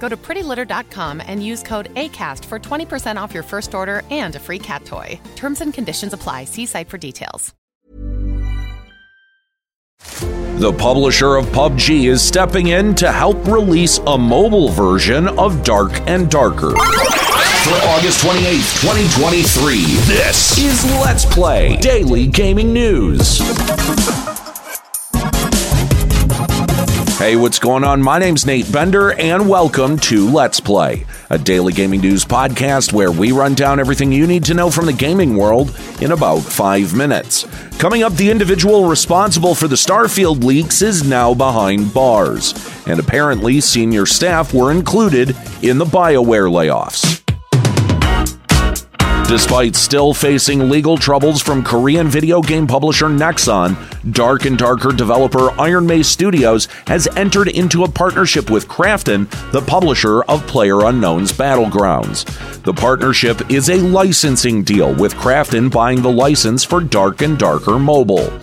Go to prettylitter.com and use code ACAST for 20% off your first order and a free cat toy. Terms and conditions apply. See site for details. The publisher of PUBG is stepping in to help release a mobile version of Dark and Darker. For August 28th, 2023, this is Let's Play Daily Gaming News. Hey, what's going on? My name's Nate Bender, and welcome to Let's Play, a daily gaming news podcast where we run down everything you need to know from the gaming world in about five minutes. Coming up, the individual responsible for the Starfield leaks is now behind bars, and apparently, senior staff were included in the BioWare layoffs. Despite still facing legal troubles from Korean video game publisher Nexon, Dark and Darker developer Iron Mace Studios has entered into a partnership with Krafton, the publisher of PlayerUnknown's Battlegrounds. The partnership is a licensing deal, with Krafton buying the license for Dark and Darker Mobile.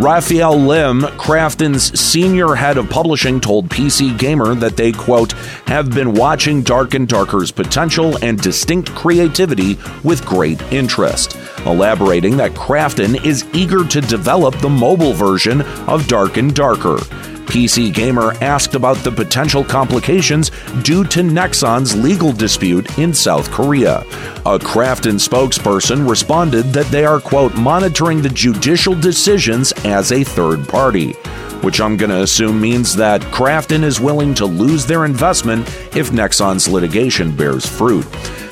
Raphael Lim, Krafton's senior head of publishing, told PC Gamer that they, quote, have been watching Dark and Darker's potential and distinct creativity with great interest. Elaborating that Krafton is eager to develop the mobile version of Dark and Darker. PC Gamer asked about the potential complications due to Nexon's legal dispute in South Korea. A Krafton spokesperson responded that they are, quote, monitoring the judicial decisions as a third party which I'm going to assume means that Krafton is willing to lose their investment if Nexon's litigation bears fruit.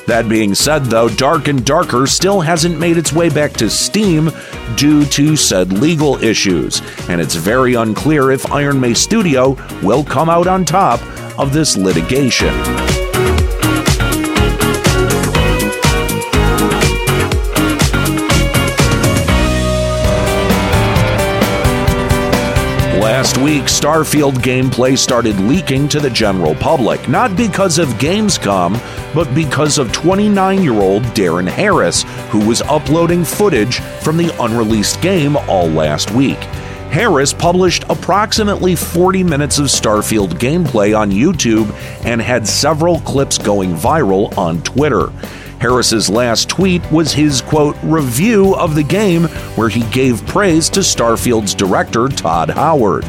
That being said, though, Dark and Darker still hasn't made its way back to Steam due to said legal issues, and it's very unclear if Iron Mace Studio will come out on top of this litigation. Last week, Starfield gameplay started leaking to the general public, not because of Gamescom, but because of 29 year old Darren Harris, who was uploading footage from the unreleased game all last week. Harris published approximately 40 minutes of Starfield gameplay on YouTube and had several clips going viral on Twitter. Harris's last tweet was his quote review of the game where he gave praise to Starfield's director Todd Howard.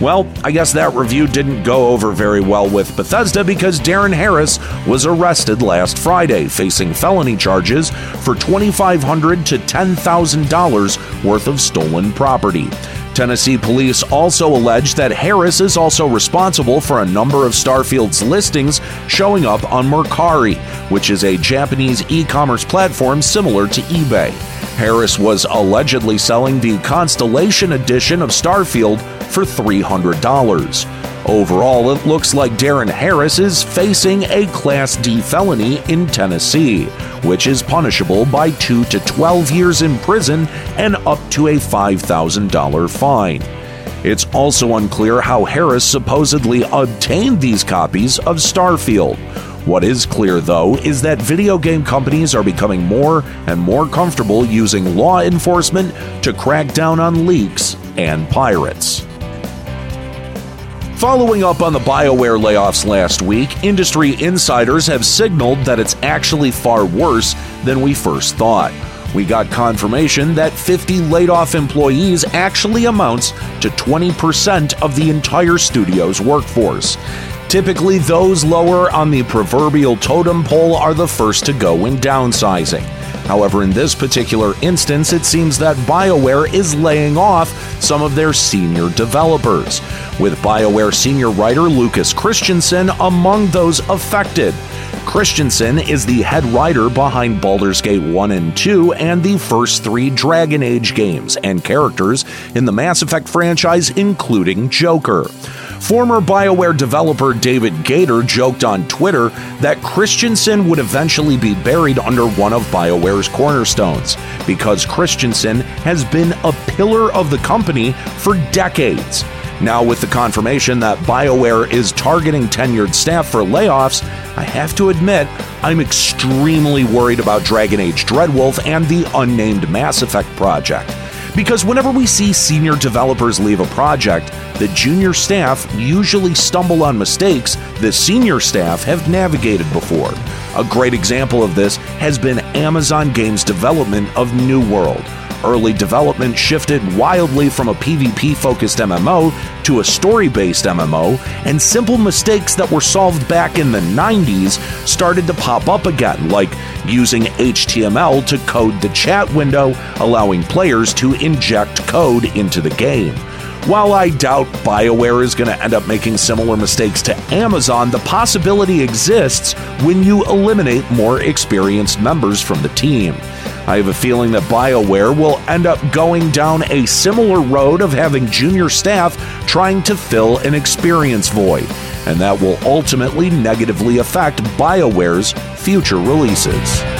Well, I guess that review didn't go over very well with Bethesda because Darren Harris was arrested last Friday, facing felony charges for 2,500 to $10,000 worth of stolen property. Tennessee police also allege that Harris is also responsible for a number of Starfield's listings showing up on Mercari, which is a Japanese e commerce platform similar to eBay. Harris was allegedly selling the Constellation edition of Starfield for $300. Overall, it looks like Darren Harris is facing a Class D felony in Tennessee, which is punishable by 2 to 12 years in prison and up to a $5,000 fine. It's also unclear how Harris supposedly obtained these copies of Starfield. What is clear, though, is that video game companies are becoming more and more comfortable using law enforcement to crack down on leaks and pirates. Following up on the BioWare layoffs last week, industry insiders have signaled that it's actually far worse than we first thought. We got confirmation that 50 laid off employees actually amounts to 20% of the entire studio's workforce. Typically, those lower on the proverbial totem pole are the first to go when downsizing. However, in this particular instance, it seems that BioWare is laying off some of their senior developers, with BioWare senior writer Lukas Kristjanson among those affected. Kristjanson is the head writer behind Baldur's Gate 1 and 2 and the first three Dragon Age games and characters in the Mass Effect franchise, including Joker. Former BioWare developer David Gaider joked on Twitter that Kristjanson would eventually be buried under one of BioWare's cornerstones because Kristjanson has been a pillar of the company for decades. Now, with the confirmation that BioWare is targeting tenured staff for layoffs, I have to admit I'm extremely worried about Dragon Age Dreadwolf and the unnamed Mass Effect project. Because whenever we see senior developers leave a project, the junior staff usually stumble on mistakes the senior staff have navigated before. A great example of this has been Amazon Games' development of New World. Early development shifted wildly from a PvP focused MMO to a story based MMO, and simple mistakes that were solved back in the 90s started to pop up again, like using HTML to code the chat window, allowing players to inject code into the game. While I doubt BioWare is going to end up making similar mistakes to Amazon, the possibility exists when you eliminate more experienced members from the team. I have a feeling that BioWare will end up going down a similar road of having junior staff trying to fill an experience void, and that will ultimately negatively affect BioWare's future releases.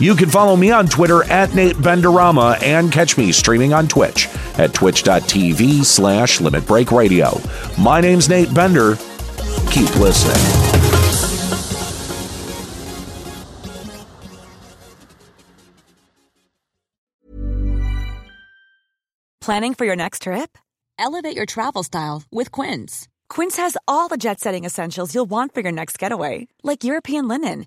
You can follow me on Twitter at Nate Benderama and catch me streaming on Twitch at twitch.tv slash Limit Break Radio. My name's Nate Bender. Keep listening. Planning for your next trip? Elevate your travel style with Quince. Quince has all the jet setting essentials you'll want for your next getaway, like European linen